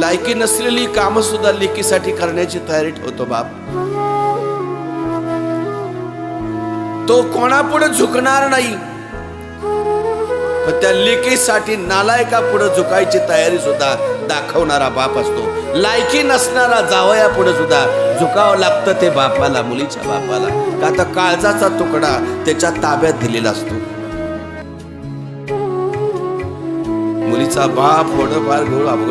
लायकी नसलेली काम सुद्धा लेकीसाठी करण्याची तयारी ठेवतो बाप. तो कोणापुढे झुकणार नाही. पण त्या लेकीसाठी नालायका पुढे झुकायची तयारी सुद्धा दाखवणारा बाप असतो. लायकी नसणारा जावया पुढे सुद्धा झुकावं लागतं ते बापाला मुलीच्या बापाला. का आता काळजाचा तुकडा त्याच्या ताब्यात दिलेला असतो. मुलीचा बाप होणं फार घोळ अवघड